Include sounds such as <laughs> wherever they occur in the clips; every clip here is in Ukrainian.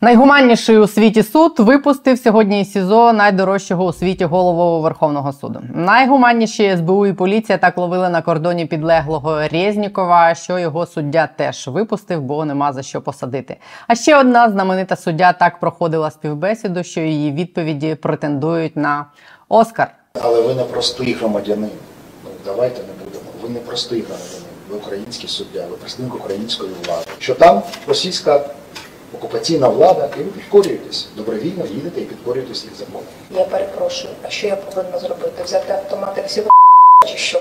Найгуманніший у світі суд випустив сьогодні із СІЗО найдорожчого у світі голову Верховного суду. Найгуманніші СБУ і поліція так ловили на кордоні підлеглого Резнікова, що його суддя теж випустив, бо нема за що посадити. А ще одна знаменита суддя так проходила співбесіду, що її відповіді претендують на Оскар. Але ви не простий громадянин. Ну давайте не будемо. Ви не простий громадянин. Ви український суддя, ви представник української влади. Що там російська окупаційна влада, і ви підкорюєтесь. Добровільно їдете і підкорюєтесь їх законом. Я перепрошую, а що я повинна зробити? Взяти автомати всі?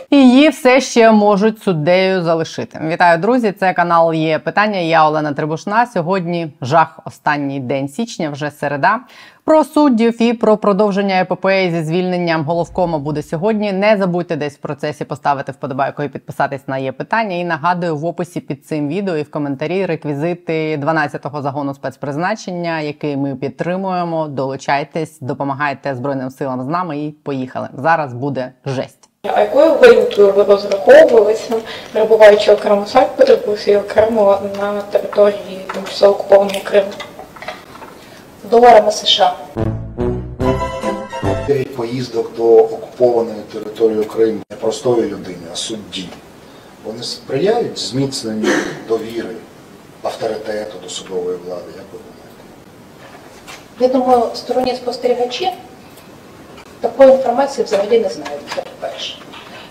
І Її все ще можуть суддею залишити. Вітаю, друзі! Це канал є питання. Я Олена Трибушна. Сьогодні жах останній день січня, вже середа. Про суддів і про продовження епопеї зі звільненням головкома буде сьогодні. Не забудьте десь в процесі поставити вподобайку і підписатись на є питання. І нагадую в описі під цим відео і в коментарі реквізити 12-го загону спецпризначення, який ми підтримуємо. Долучайтесь, допомагайте збройним силам з нами і поїхали. Зараз буде жесть. А якою валютою ви розраховувалися, перебуваючи окремо в Санкт-Петербурзі і окремо на території тимчасово окупованого Криму? Доларами США. Дев'ять поїздок до окупованої території України не простої людини, а судді. Вони сприяють зміцненню довіри, авторитету до судової влади, як ви думаєте? Я думаю, сторонні спостерігачі такої інформації взагалі не знають, це по-перше.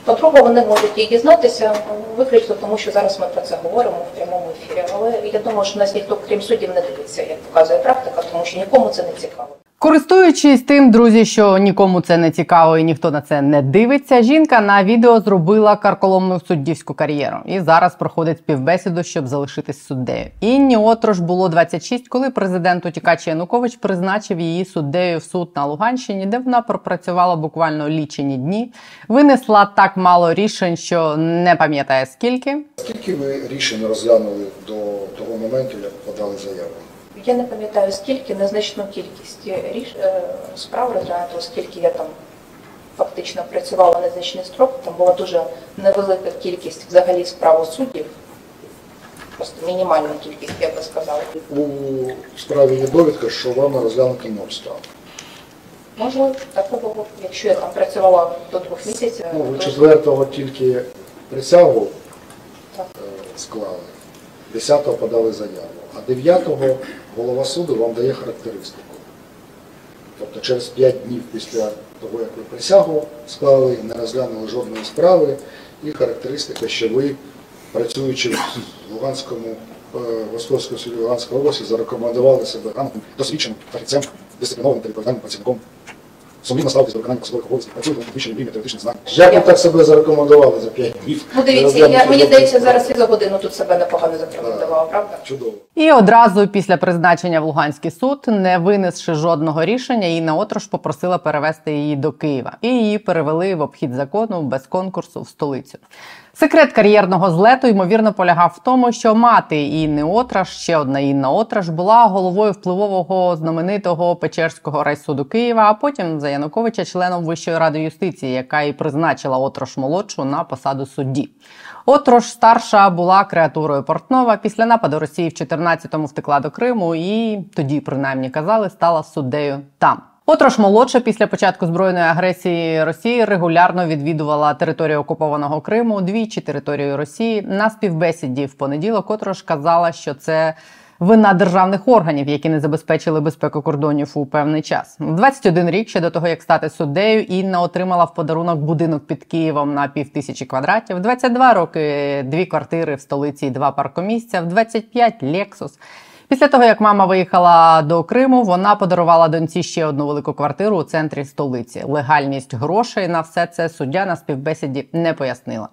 По-друге, вони можуть її дізнатися виключно тому, що зараз ми про це говоримо в прямому ефірі. Але я думаю, що нас ніхто, крім суддів, не дивиться, як показує практика, тому що нікому це не цікаво. Користуючись тим, друзі, що нікому це не цікаво і ніхто на це не дивиться, жінка на відео зробила карколомну суддівську кар'єру і зараз проходить співбесіду, щоб залишитись суддею. Інні Отрош було 26, коли президент утікач Янукович призначив її суддею в суд на Луганщині, де вона пропрацювала буквально лічені дні, винесла так мало рішень, що не пам'ятає скільки. Скільки ви рішень розглянули до того моменту, як подали заяву? Я не пам'ятаю скільки, незначну кількість ріш... е, справ розглянуто, оскільки я там фактично працювала незначний строк, там була дуже невелика кількість взагалі справ у суддів, просто мінімальна кількість, я би сказала. У справі є довідка, що вам розглянути ноль справ. Можливо, так і було. Якщо я там працювала до двох місяців, Ну, ви то- четвертого тільки присягу Так. е, склали, десятого подали заяву, а дев'ятого голова суду вам дає характеристику. Тобто через 5 днів після того, як ви присягу склали, не розглянули жодної справи, і характеристика, що ви, працюючи в Луганському, е, Московському суді Луганської області, зарекомендували себе досвідченим фахівцем, дисциплінованим та відповідальним працівником. Сумлінно ставитись до виконання посадових обов'язків, працюєте на підвищенні рівня теоретичних знань. Як ви так себе зарекомендували за 5 днів? Ну дивіться, я, мені здається, зараз і за годину тут себе непогано зарекомендувала, правда? Чудово. І одразу після призначення в Луганський суд, не винесши жодного рішення, Інна наотрож попросила перевести її до Києва. І її перевели в обхід закону без конкурсу в столицю. Секрет кар'єрного злету ймовірно полягав в тому, що мати Інни Отраш, ще одна Інна Отраш, була головою впливового знаменитого Печерського райсуду Києва, а потім за Януковича членом Вищої ради юстиції, яка і призначила Отрош молодшу на посаду судді. Отрош старша була креатурою Портнова. Після нападу Росії в 14-му втекла до Криму і тоді, принаймні казали, стала суддею там. Отрош молодша після початку збройної агресії Росії регулярно відвідувала територію окупованого Криму, двічі територію Росії. На співбесіді в понеділок Отрош казала, що це вина державних органів, які не забезпечили безпеку кордонів у певний час. В 21 рік ще до того, як стати суддею, Інна отримала в подарунок будинок під Києвом на півтисячі квадратів. В 22 роки дві квартири в столиці і два паркомісця, в 25 – Лексус. Після того, як мама виїхала до Криму, вона подарувала доньці ще одну велику квартиру у центрі столиці. Легальність грошей на все це суддя на співбесіді не пояснила.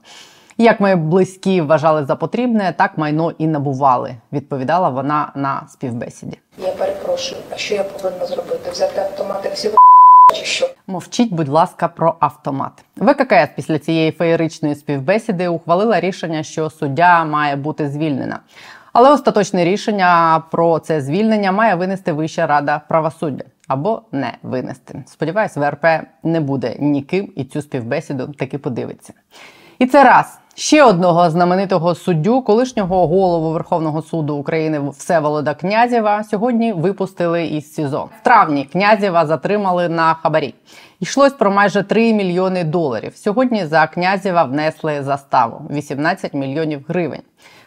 Як ми близькі вважали за потрібне, так майно і набували, відповідала вона на співбесіді. Я перепрошую, а що я повинна зробити? Взяти автомат і всі <laughs> чи що? Мовчіть, будь ласка, про автомат. ВККС після цієї феєричної співбесіди ухвалила рішення, що суддя має бути звільнена. Але остаточне рішення про це звільнення має винести Вища рада правосуддя або не винести. Сподіваюсь, ВРП не буде ніким і цю співбесіду таки подивиться. І це раз. Ще одного знаменитого суддю, колишнього голову Верховного суду України Всеволода Князєва, сьогодні випустили із СІЗО. В травні Князєва затримали на хабарі. Йшлось про майже 3 мільйони доларів. Сьогодні за Князєва внесли заставу 18 мільйонів гривень.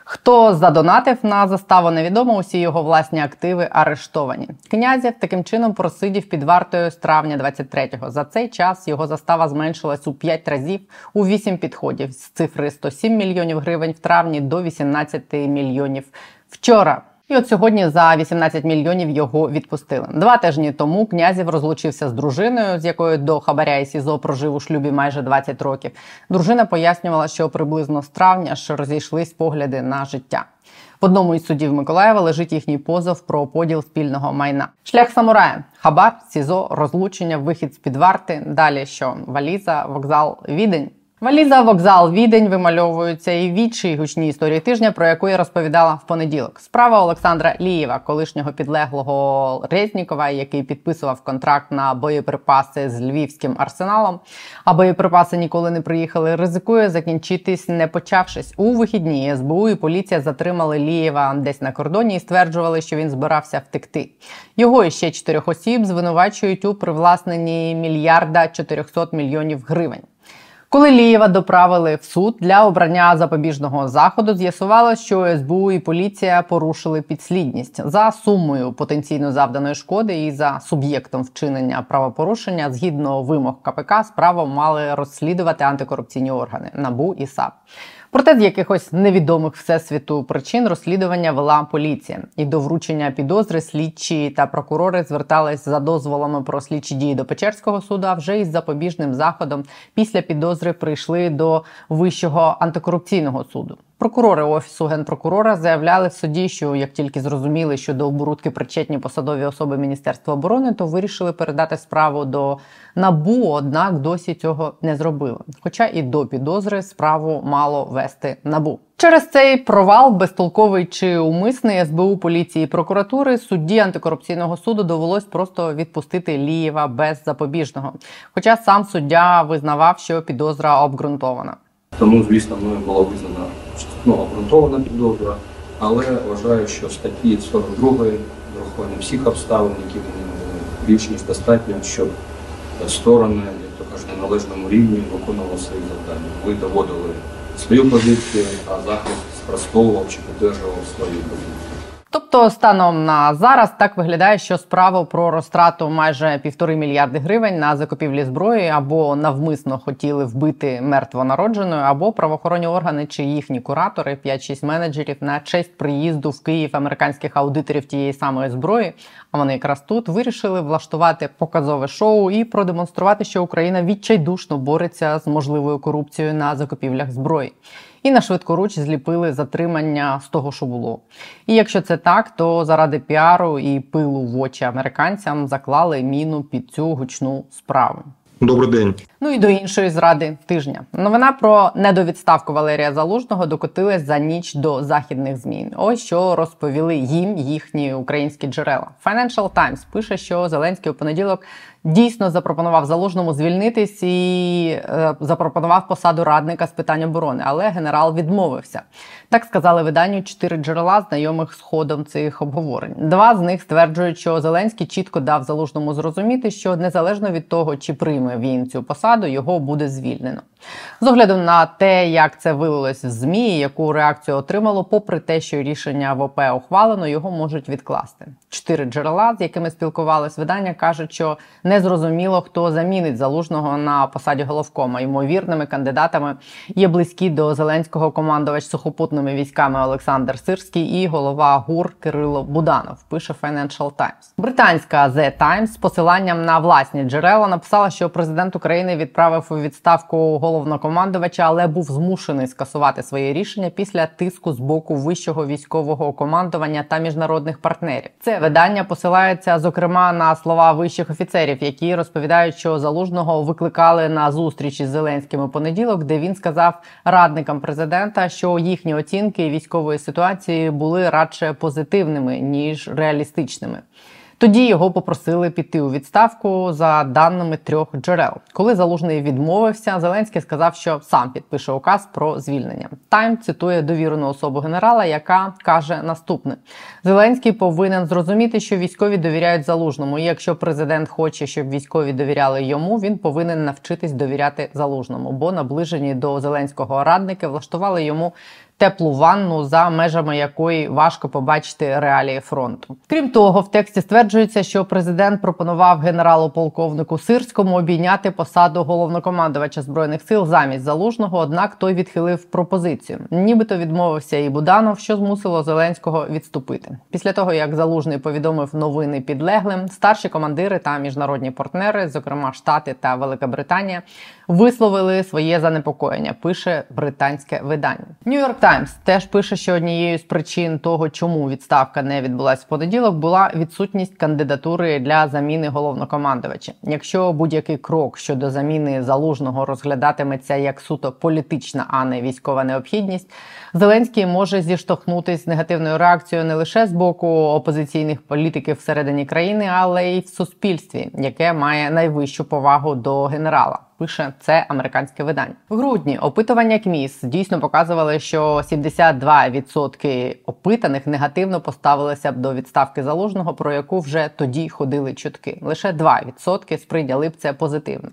Хто задонатив на заставу, невідомо. Усі його власні активи арештовані. Князів таким чином просидів під вартою з травня 23-го. За цей час його застава зменшилась у 5 разів у 8 підходів з цифри 107 мільйонів гривень в травні до 18 мільйонів вчора. І от сьогодні за 18 мільйонів його відпустили. Два тижні тому князів розлучився з дружиною, з якою до хабаря і СІЗО прожив у шлюбі майже 20 років. Дружина пояснювала, що приблизно з травня ж розійшлись погляди на життя. В одному із судів Миколаєва лежить їхній позов про поділ спільного майна. Шлях самурая, хабар, СІЗО, розлучення, вихід з під варти. Далі що валіза, вокзал, відень. Валіза, вокзал, відень вимальовуються і в іншій гучній історії тижня, про яку я розповідала в понеділок. Справа Олександра Лієва, колишнього підлеглого Резнікова, який підписував контракт на боєприпаси з львівським арсеналом. А боєприпаси ніколи не приїхали. Ризикує закінчитись, не почавшись у вихідні. СБУ і поліція затримали Лієва десь на кордоні і стверджували, що він збирався втекти. Його і ще чотирьох осіб звинувачують у привласненні мільярда 400 мільйонів гривень. Коли Лієва доправили в суд для обрання запобіжного заходу, з'ясувалося, що СБУ і поліція порушили підслідність за сумою потенційно завданої шкоди і за суб'єктом вчинення правопорушення згідно вимог КПК справу мали розслідувати антикорупційні органи НАБУ і САП. Проте з якихось невідомих всесвіту причин розслідування вела поліція, і до вручення підозри слідчі та прокурори звертались за дозволами про слідчі дії до Печерського суду. А вже із запобіжним заходом після підозри прийшли до вищого антикорупційного суду. Прокурори офісу генпрокурора заявляли в суді, що як тільки зрозуміли, що до оборудки причетні посадові особи Міністерства оборони, то вирішили передати справу до набу однак досі цього не зробили. Хоча і до підозри справу мало вести набу. Через цей провал, безтолковий чи умисний СБУ поліції і прокуратури судді антикорупційного суду довелось просто відпустити Лієва без запобіжного. Хоча сам суддя визнавав, що підозра обґрунтована. Тому, звісно, мною була визнана ну, обґрунтована підозра, але вважаю, що статті 42 враховані всіх обставин, які більш ніж достатньо, щоб сторони, як то кажуть, на належному рівні виконували свої завдання. Ви доводили свою позицію, а захист спростовував чи підтримував свою позицію. Тобто, станом на зараз так виглядає, що справу про розтрату майже півтори мільярди гривень на закупівлі зброї або навмисно хотіли вбити мертвонародженою, або правоохоронні органи чи їхні куратори, 5-6 менеджерів на честь приїзду в Київ американських аудиторів тієї самої зброї. А вони якраз тут вирішили влаштувати показове шоу і продемонструвати, що Україна відчайдушно бореться з можливою корупцією на закупівлях зброї і на швидкоруч зліпили затримання з того, що було. І якщо це так, то заради піару і пилу в очі американцям заклали міну під цю гучну справу. Добрий день. Ну і до іншої зради тижня. Новина про недовідставку Валерія Залужного докотилась за ніч до західних змін. Ось що розповіли їм їхні українські джерела. Financial Times пише, що Зеленський у понеділок дійсно запропонував заложному звільнитись і е, запропонував посаду радника з питань оборони, але генерал відмовився. Так сказали виданню чотири джерела, знайомих з ходом цих обговорень. Два з них стверджують, що Зеленський чітко дав залужному зрозуміти, що незалежно від того, чи прийме він цю посаду, його буде звільнено. З огляду на те, як це вилилось в змі, яку реакцію отримало, попри те, що рішення ВОП ухвалено, його можуть відкласти. Чотири джерела, з якими спілкувалось видання, кажуть, що не зрозуміло, хто замінить залужного на посаді головкома. Ймовірними кандидатами є близькі до Зеленського командувач сухопутними військами Олександр Сирський і голова ГУР Кирило Буданов. Пише Financial Times. Британська The Times з посиланням на власні джерела написала, що президент України відправив у відставку головнокомандувача, але був змушений скасувати своє рішення після тиску з боку вищого військового командування та міжнародних партнерів. Це видання посилається зокрема на слова вищих офіцерів, які розповідають, що залужного викликали на зустріч із Зеленським у понеділок, де він сказав радникам президента, що їхні оцінки військової ситуації були радше позитивними ніж реалістичними. Тоді його попросили піти у відставку за даними трьох джерел. Коли залужний відмовився, Зеленський сказав, що сам підпише указ про звільнення. Тайм цитує довірену особу генерала, яка каже наступне: Зеленський повинен зрозуміти, що військові довіряють залужному. І якщо президент хоче, щоб військові довіряли йому, він повинен навчитись довіряти залужному, бо наближені до зеленського радники влаштували йому теплу ванну, за межами якої важко побачити реалії фронту. Крім того, в тексті стверджується, що президент пропонував генералу-полковнику Сирському обійняти посаду головнокомандувача збройних сил замість залужного однак той відхилив пропозицію. Нібито відмовився і Буданов, що змусило Зеленського відступити. Після того як залужний повідомив новини підлеглим, старші командири та міжнародні партнери, зокрема Штати та Велика Британія, висловили своє занепокоєння. Пише британське видання. Нью-Йорк Таймс теж пише, що однією з причин того, чому відставка не відбулася в понеділок, була відсутність кандидатури для заміни головнокомандувача. Якщо будь-який крок щодо заміни залужного розглядатиметься як суто політична, а не військова необхідність, Зеленський може зіштовхнутися з негативною реакцією не лише з боку опозиційних політиків всередині країни, але й в суспільстві, яке має найвищу повагу до генерала пише це американське видання. В грудні опитування КМІС дійсно показували, що 72% опитаних негативно поставилися б до відставки залужного, про яку вже тоді ходили чутки. Лише 2% сприйняли б це позитивно.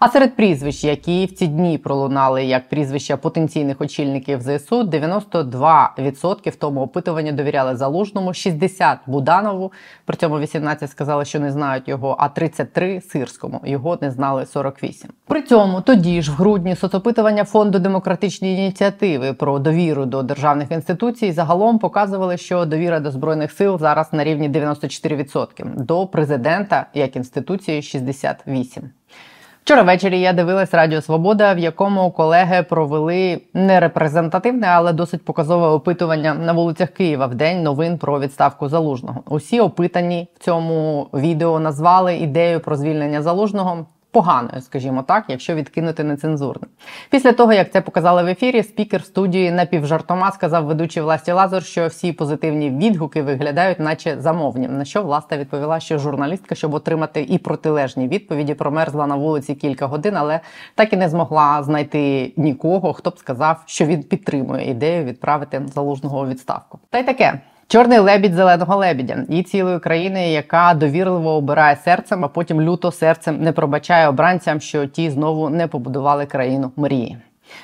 А серед прізвищ, які в ці дні пролунали як прізвища потенційних очільників ЗСУ, 92% в тому опитуванні довіряли залужному, 60% Буданову. При цьому 18 сказали, що не знають його, а 33% сирському. Його не знали 48%. При цьому тоді ж в грудні соцопитування фонду демократичні ініціативи про довіру до державних інституцій загалом показували, що довіра до збройних сил зараз на рівні 94%, до президента як інституції 68%. Вчора ввечері я дивилась Радіо Свобода, в якому колеги провели не репрезентативне, але досить показове опитування на вулицях Києва в день новин про відставку залужного. Усі опитані в цьому відео назвали ідею про звільнення залужного поганою, скажімо так, якщо відкинути нецензурне. Після того, як це показали в ефірі, спікер студії напівжартома сказав ведучий власті Лазар, що всі позитивні відгуки виглядають, наче замовні. На що власта відповіла, що журналістка, щоб отримати і протилежні відповіді, промерзла на вулиці кілька годин, але так і не змогла знайти нікого, хто б сказав, що він підтримує ідею відправити залужного у відставку. Та й таке. Чорний лебідь зеленого лебідя і цілої країни, яка довірливо обирає серцем, а потім люто серцем не пробачає обранцям, що ті знову не побудували країну мрії.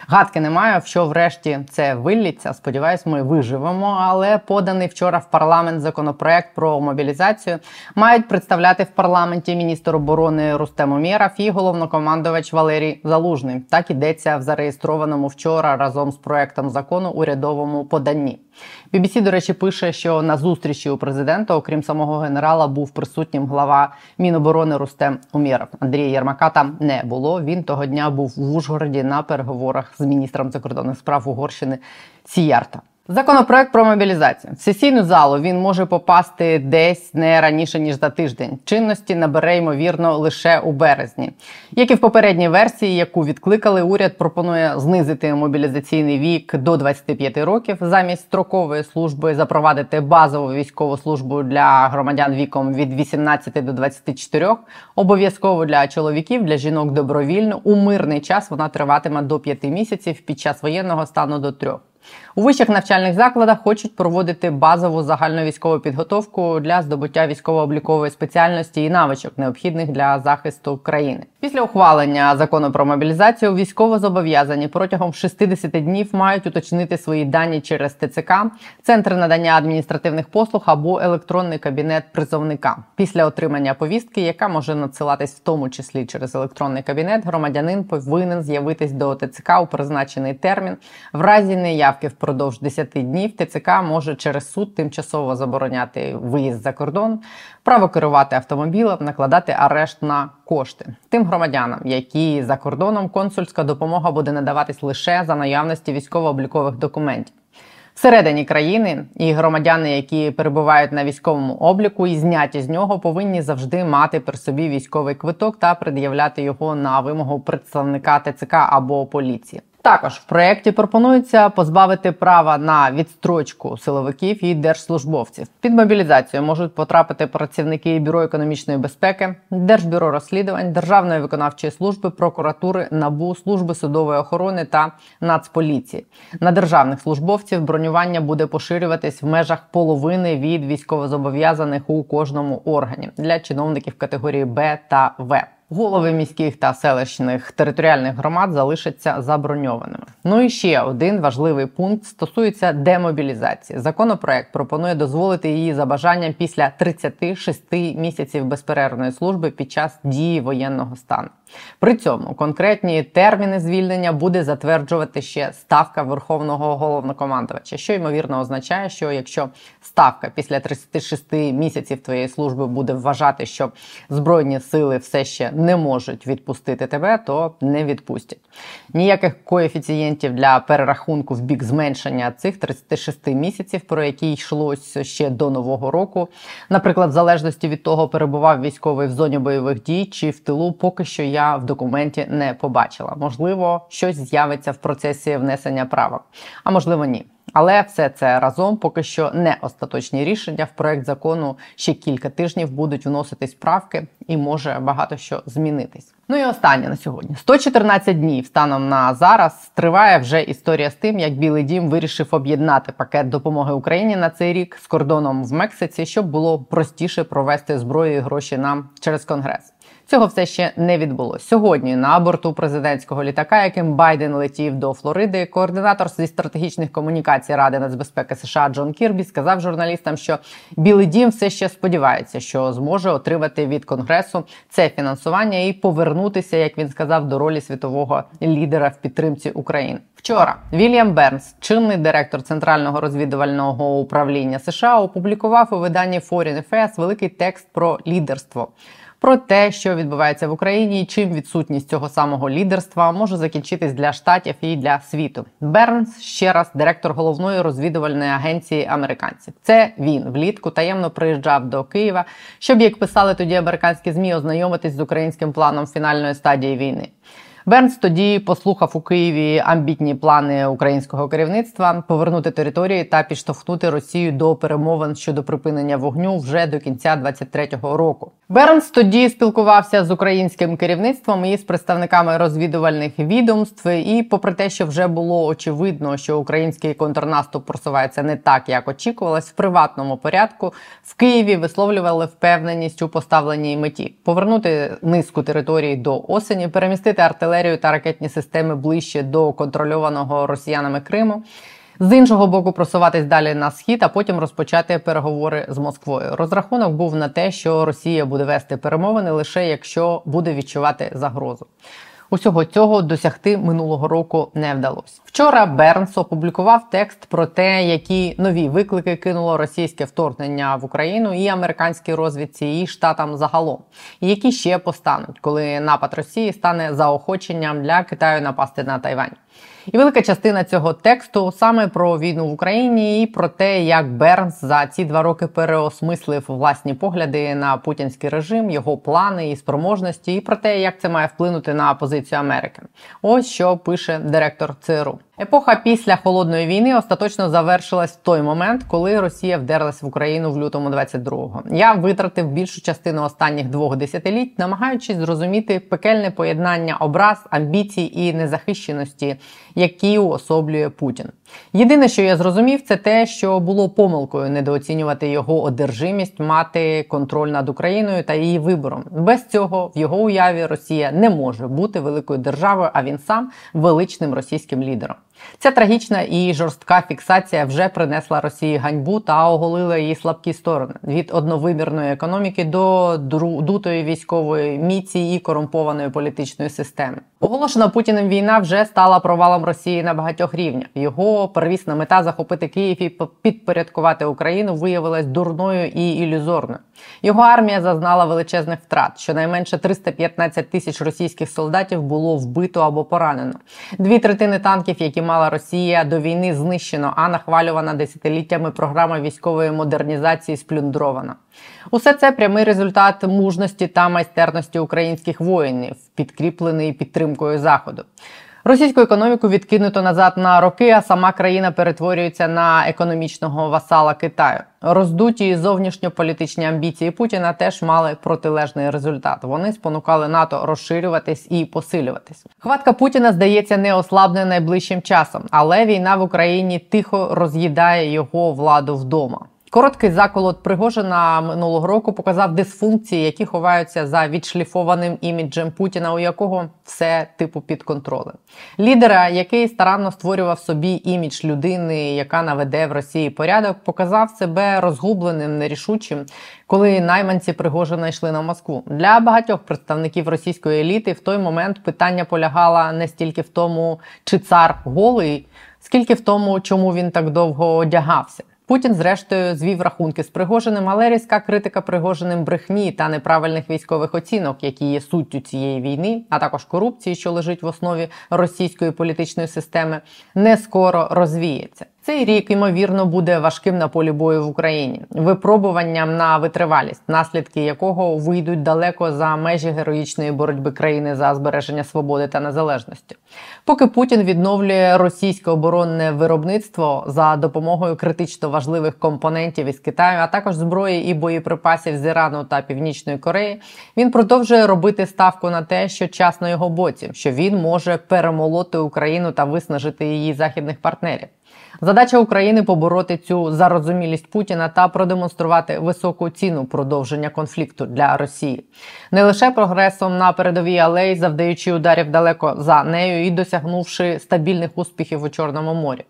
Гадки немає, в що врешті це вилліться. Сподіваюсь, ми виживемо. Але поданий вчора в парламент законопроект про мобілізацію мають представляти в парламенті міністр оборони Рустем Умєров і головнокомандувач Валерій Залужний. Так ідеться в зареєстрованому вчора разом з проектом закону урядовому поданні. BBC, до речі, пише, що на зустрічі у президента, окрім самого генерала, був присутнім глава Міноборони Рустем Умєров. Андрія Єрмака там не було. Він того дня був в Ужгороді на переговорах з міністром закордонних справ Угорщини Сіярта. Законопроект про мобілізацію в сесійну залу він може попасти десь не раніше ніж за тиждень. Чинності набере ймовірно лише у березні. Як і в попередній версії, яку відкликали, уряд пропонує знизити мобілізаційний вік до 25 років замість строкової служби, запровадити базову військову службу для громадян віком від 18 до 24, обов'язково для чоловіків, для жінок добровільно. У мирний час вона триватиме до 5 місяців під час воєнного стану до 3. У вищих навчальних закладах хочуть проводити базову загальновійськову підготовку для здобуття військово-облікової спеціальності і навичок, необхідних для захисту країни. Після ухвалення закону про мобілізацію військово зобов'язані протягом 60 днів мають уточнити свої дані через ТЦК, центр надання адміністративних послуг або електронний кабінет призовника. Після отримання повістки, яка може надсилатись в тому числі через електронний кабінет, громадянин повинен з'явитись до ТЦК у призначений термін. В разі неявки впродовж 10 днів ТЦК може через суд тимчасово забороняти виїзд за кордон, право керувати автомобілем, накладати арешт на кошти тим громадянам, які за кордоном консульська допомога буде надаватись лише за наявності військово-облікових документів. Всередині країни і громадяни, які перебувають на військовому обліку і зняті з нього, повинні завжди мати при собі військовий квиток та пред'являти його на вимогу представника ТЦК або поліції. Також в проєкті пропонується позбавити права на відстрочку силовиків і держслужбовців. Під мобілізацію можуть потрапити працівники бюро економічної безпеки, держбюро розслідувань, державної виконавчої служби, прокуратури, набу, служби судової охорони та нацполіції. На державних службовців бронювання буде поширюватись в межах половини від військовозобов'язаних у кожному органі для чиновників категорії Б та В. Голови міських та селищних територіальних громад залишаться заброньованими. Ну і ще один важливий пункт стосується демобілізації. Законопроект пропонує дозволити її за бажанням після 36 місяців безперервної служби під час дії воєнного стану. При цьому конкретні терміни звільнення буде затверджувати ще ставка верховного головнокомандувача, що ймовірно означає, що якщо ставка після 36 місяців твоєї служби буде вважати, що збройні сили все ще не можуть відпустити тебе, то не відпустять. Ніяких коефіцієнтів для перерахунку в бік зменшення цих 36 місяців, про які йшлося ще до нового року. Наприклад, в залежності від того, перебував військовий в зоні бойових дій чи в тилу, поки що я в документі не побачила. Можливо, щось з'явиться в процесі внесення правок, а можливо, ні. Але все це разом поки що не остаточні рішення. В проект закону ще кілька тижнів будуть вноситись правки, і може багато що змінитись. Ну і останнє на сьогодні: 114 днів станом на зараз триває вже історія з тим, як Білий Дім вирішив об'єднати пакет допомоги Україні на цей рік з кордоном в Мексиці, щоб було простіше провести зброю і гроші нам через конгрес. Цього все ще не відбулося. Сьогодні на борту президентського літака, яким Байден летів до Флориди, координатор зі стратегічних комунікацій Ради нацбезпеки США Джон Кірбі сказав журналістам, що Білий Дім все ще сподівається, що зможе отримати від конгресу це фінансування і повернутися, як він сказав, до ролі світового лідера в підтримці України. Вчора Вільям Бернс, чинний директор центрального розвідувального управління США, опублікував у виданні Foreign Affairs великий текст про лідерство про те, що відбувається в Україні, і чим відсутність цього самого лідерства може закінчитись для штатів і для світу. Бернс ще раз директор головної розвідувальної агенції американців. Це він влітку таємно приїжджав до Києва, щоб як писали тоді американські змі ознайомитись з українським планом фінальної стадії війни. Бернс тоді послухав у Києві амбітні плани українського керівництва повернути території та підштовхнути Росію до перемовин щодо припинення вогню вже до кінця 23-го року. Бернс тоді спілкувався з українським керівництвом і з представниками розвідувальних відомств. І, попри те, що вже було очевидно, що український контрнаступ просувається не так, як очікувалось, в приватному порядку в Києві висловлювали впевненість у поставленій меті повернути низку території до осені, перемістити артилерію та ракетні системи ближче до контрольованого росіянами Криму з іншого боку просуватись далі на схід, а потім розпочати переговори з Москвою. Розрахунок був на те, що Росія буде вести перемовини лише якщо буде відчувати загрозу. Усього цього досягти минулого року не вдалося. Вчора Бернс опублікував текст про те, які нові виклики кинуло російське вторгнення в Україну і американській розвідці, і штатам загалом, і які ще постануть, коли напад Росії стане заохоченням для Китаю напасти на Тайвань. І велика частина цього тексту саме про війну в Україні і про те, як Бернс за ці два роки переосмислив власні погляди на путінський режим, його плани і спроможності, і про те, як це має вплинути на позицію Америки. Ось що пише директор ЦРУ. Епоха після холодної війни остаточно завершилась в той момент, коли Росія вдерлась в Україну в лютому 22-го. Я витратив більшу частину останніх двох десятиліть, намагаючись зрозуміти пекельне поєднання образ, амбіцій і незахищеності, які уособлює Путін. Єдине, що я зрозумів, це те, що було помилкою недооцінювати його одержимість, мати контроль над Україною та її вибором. Без цього в його уяві Росія не може бути великою державою, а він сам величним російським лідером. Ця трагічна і жорстка фіксація вже принесла Росії ганьбу та оголила її слабкі сторони від одновимірної економіки до дутої військової міці і корумпованої політичної системи. Оголошена Путіним війна вже стала провалом Росії на багатьох рівнях. Його первісна мета захопити Київ і підпорядкувати Україну виявилась дурною і ілюзорною. Його армія зазнала величезних втрат. Щонайменше 315 тисяч російських солдатів було вбито або поранено. Дві третини танків, які мала Росія до війни, знищено, а нахвалювана десятиліттями програма військової модернізації сплюндрована. Усе це прямий результат мужності та майстерності українських воїнів, підкріплений підтримкою заходу. Російську економіку відкинуто назад на роки, а сама країна перетворюється на економічного васала Китаю. Роздуті зовнішньополітичні амбіції Путіна теж мали протилежний результат. Вони спонукали НАТО розширюватись і посилюватись. Хватка Путіна здається не ослабне найближчим часом, але війна в Україні тихо роз'їдає його владу вдома. Короткий заколот Пригожина минулого року показав дисфункції, які ховаються за відшліфованим іміджем Путіна, у якого все типу під контролем. Лідера, який старанно створював собі імідж людини, яка наведе в Росії порядок, показав себе розгубленим, нерішучим, коли найманці Пригожина йшли на Москву. Для багатьох представників російської еліти в той момент питання полягало не стільки в тому, чи цар голий, скільки в тому, чому він так довго одягався. Путін, зрештою, звів рахунки з Пригожиним, але різка критика Пригожиним брехні та неправильних військових оцінок, які є суттю цієї війни, а також корупції, що лежить в основі російської політичної системи, не скоро розвіється. Цей рік ймовірно буде важким на полі бою в Україні, випробуванням на витривалість, наслідки якого вийдуть далеко за межі героїчної боротьби країни за збереження свободи та незалежності. Поки Путін відновлює російське оборонне виробництво за допомогою критично важливих компонентів із Китаю, а також зброї і боєприпасів з Ірану та Північної Кореї, він продовжує робити ставку на те, що час на його боці, що він може перемолоти Україну та виснажити її західних партнерів. Задача України побороти цю зарозумілість Путіна та продемонструвати високу ціну продовження конфлікту для Росії, не лише прогресом на передовій алеї, завдаючи ударів далеко за нею і досягнувши стабільних успіхів у Чорному морі.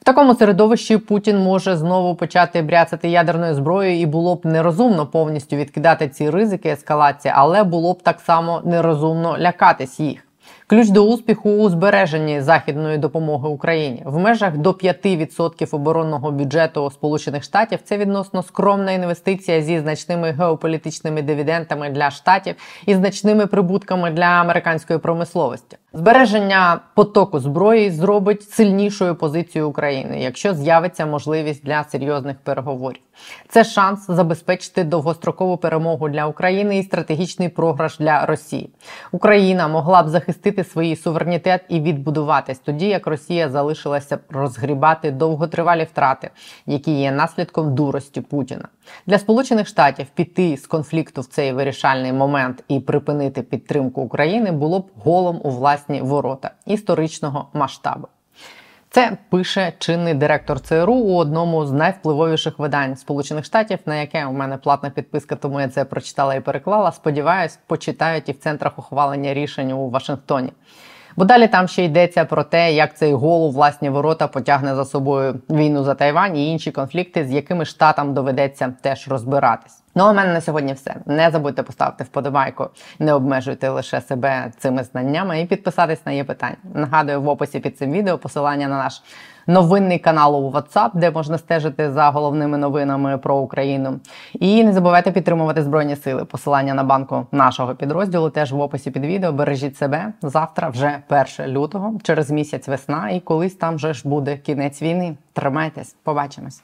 В такому середовищі Путін може знову почати бряцати ядерною зброєю, і було б нерозумно повністю відкидати ці ризики ескалації, але було б так само нерозумно лякатись їх. Ключ до успіху у збереженні західної допомоги Україні в межах до 5% оборонного бюджету Сполучених Штатів. Це відносно скромна інвестиція зі значними геополітичними дивідендами для штатів і значними прибутками для американської промисловості. Збереження потоку зброї зробить сильнішою позицію України, якщо з'явиться можливість для серйозних переговорів. Це шанс забезпечити довгострокову перемогу для України і стратегічний програш для Росії. Україна могла б захистити свій суверенітет і відбудуватись тоді, як Росія залишилася розгрібати довготривалі втрати, які є наслідком дурості Путіна. Для Сполучених Штатів піти з конфлікту в цей вирішальний момент і припинити підтримку України було б голом у власні ворота історичного масштабу. Це пише чинний директор ЦРУ у одному з найвпливовіших видань Сполучених Штатів, на яке у мене платна підписка, тому я це прочитала і переклала. Сподіваюсь, почитають і в центрах ухвалення рішень у Вашингтоні. Бо далі там ще йдеться про те, як цей гол у власні ворота потягне за собою війну за Тайвань і інші конфлікти, з якими штатам доведеться теж розбиратись. Ну, у мене на сьогодні все. Не забудьте поставити вподобайку, не обмежуйте лише себе цими знаннями і підписатись на є питання. Нагадую в описі під цим відео посилання на наш новинний канал у WhatsApp, де можна стежити за головними новинами про Україну. І не забувайте підтримувати Збройні Сили. Посилання на банку нашого підрозділу теж в описі під відео. Бережіть себе завтра, вже 1 лютого, через місяць весна, і колись там вже ж буде кінець війни. Тримайтесь, побачимось.